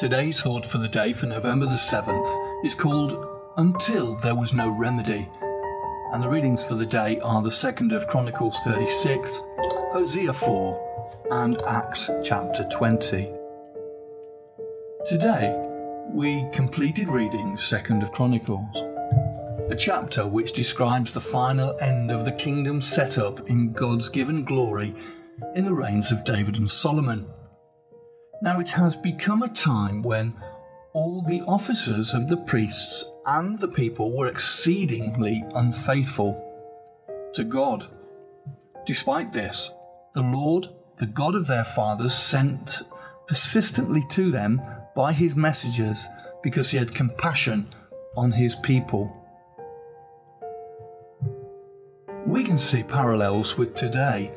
Today's thought for the day for November the 7th is called Until There Was No Remedy. And the readings for the day are the 2nd of Chronicles 36, Hosea 4, and Acts chapter 20. Today, we completed reading 2nd of Chronicles, a chapter which describes the final end of the kingdom set up in God's given glory in the reigns of David and Solomon. Now it has become a time when all the officers of the priests and the people were exceedingly unfaithful to God. Despite this, the Lord, the God of their fathers, sent persistently to them by his messengers because he had compassion on his people. We can see parallels with today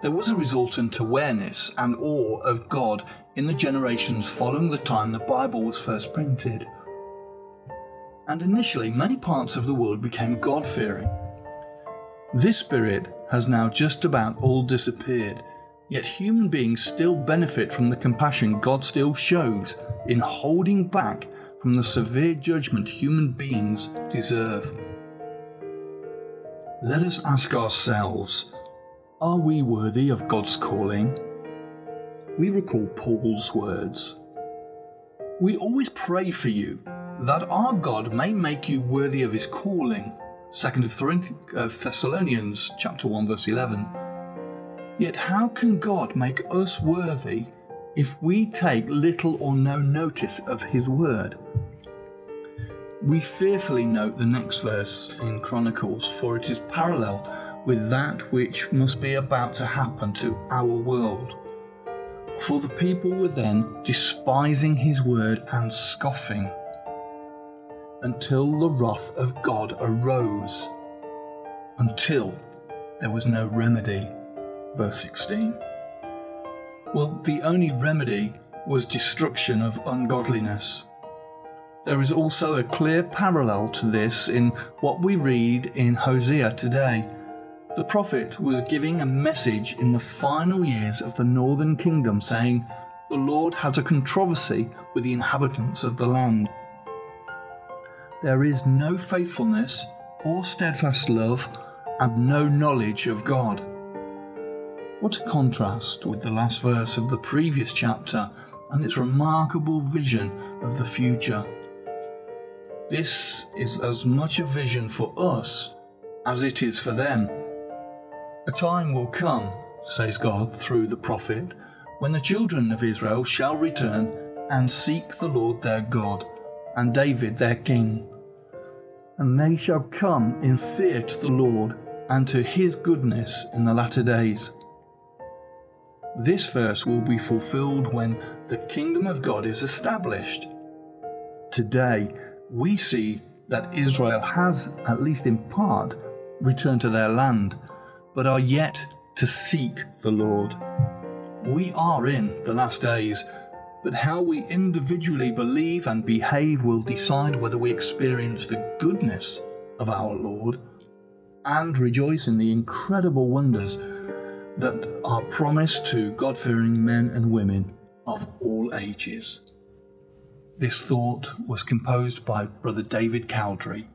there was a resultant awareness and awe of God in the generations following the time the Bible was first printed. And initially, many parts of the world became God fearing. This spirit has now just about all disappeared, yet human beings still benefit from the compassion God still shows in holding back from the severe judgment human beings deserve. Let us ask ourselves are we worthy of God's calling? We recall Paul's words. We always pray for you that our God may make you worthy of his calling. 2nd of uh, Thessalonians chapter 1 verse 11. Yet how can God make us worthy if we take little or no notice of his word? We fearfully note the next verse in Chronicles, for it is parallel with that which must be about to happen to our world. For the people were then despising his word and scoffing until the wrath of God arose, until there was no remedy. Verse 16. Well, the only remedy was destruction of ungodliness. There is also a clear parallel to this in what we read in Hosea today. The prophet was giving a message in the final years of the northern kingdom saying, The Lord has a controversy with the inhabitants of the land. There is no faithfulness or steadfast love and no knowledge of God. What a contrast with the last verse of the previous chapter and its remarkable vision of the future. This is as much a vision for us as it is for them. A time will come, says God through the prophet, when the children of Israel shall return and seek the Lord their God and David their king. And they shall come in fear to the Lord and to his goodness in the latter days. This verse will be fulfilled when the kingdom of God is established. Today, we see that Israel has, at least in part, returned to their land but are yet to seek the Lord. We are in the last days, but how we individually believe and behave will decide whether we experience the goodness of our Lord and rejoice in the incredible wonders that are promised to God fearing men and women of all ages. This thought was composed by Brother David Cowdery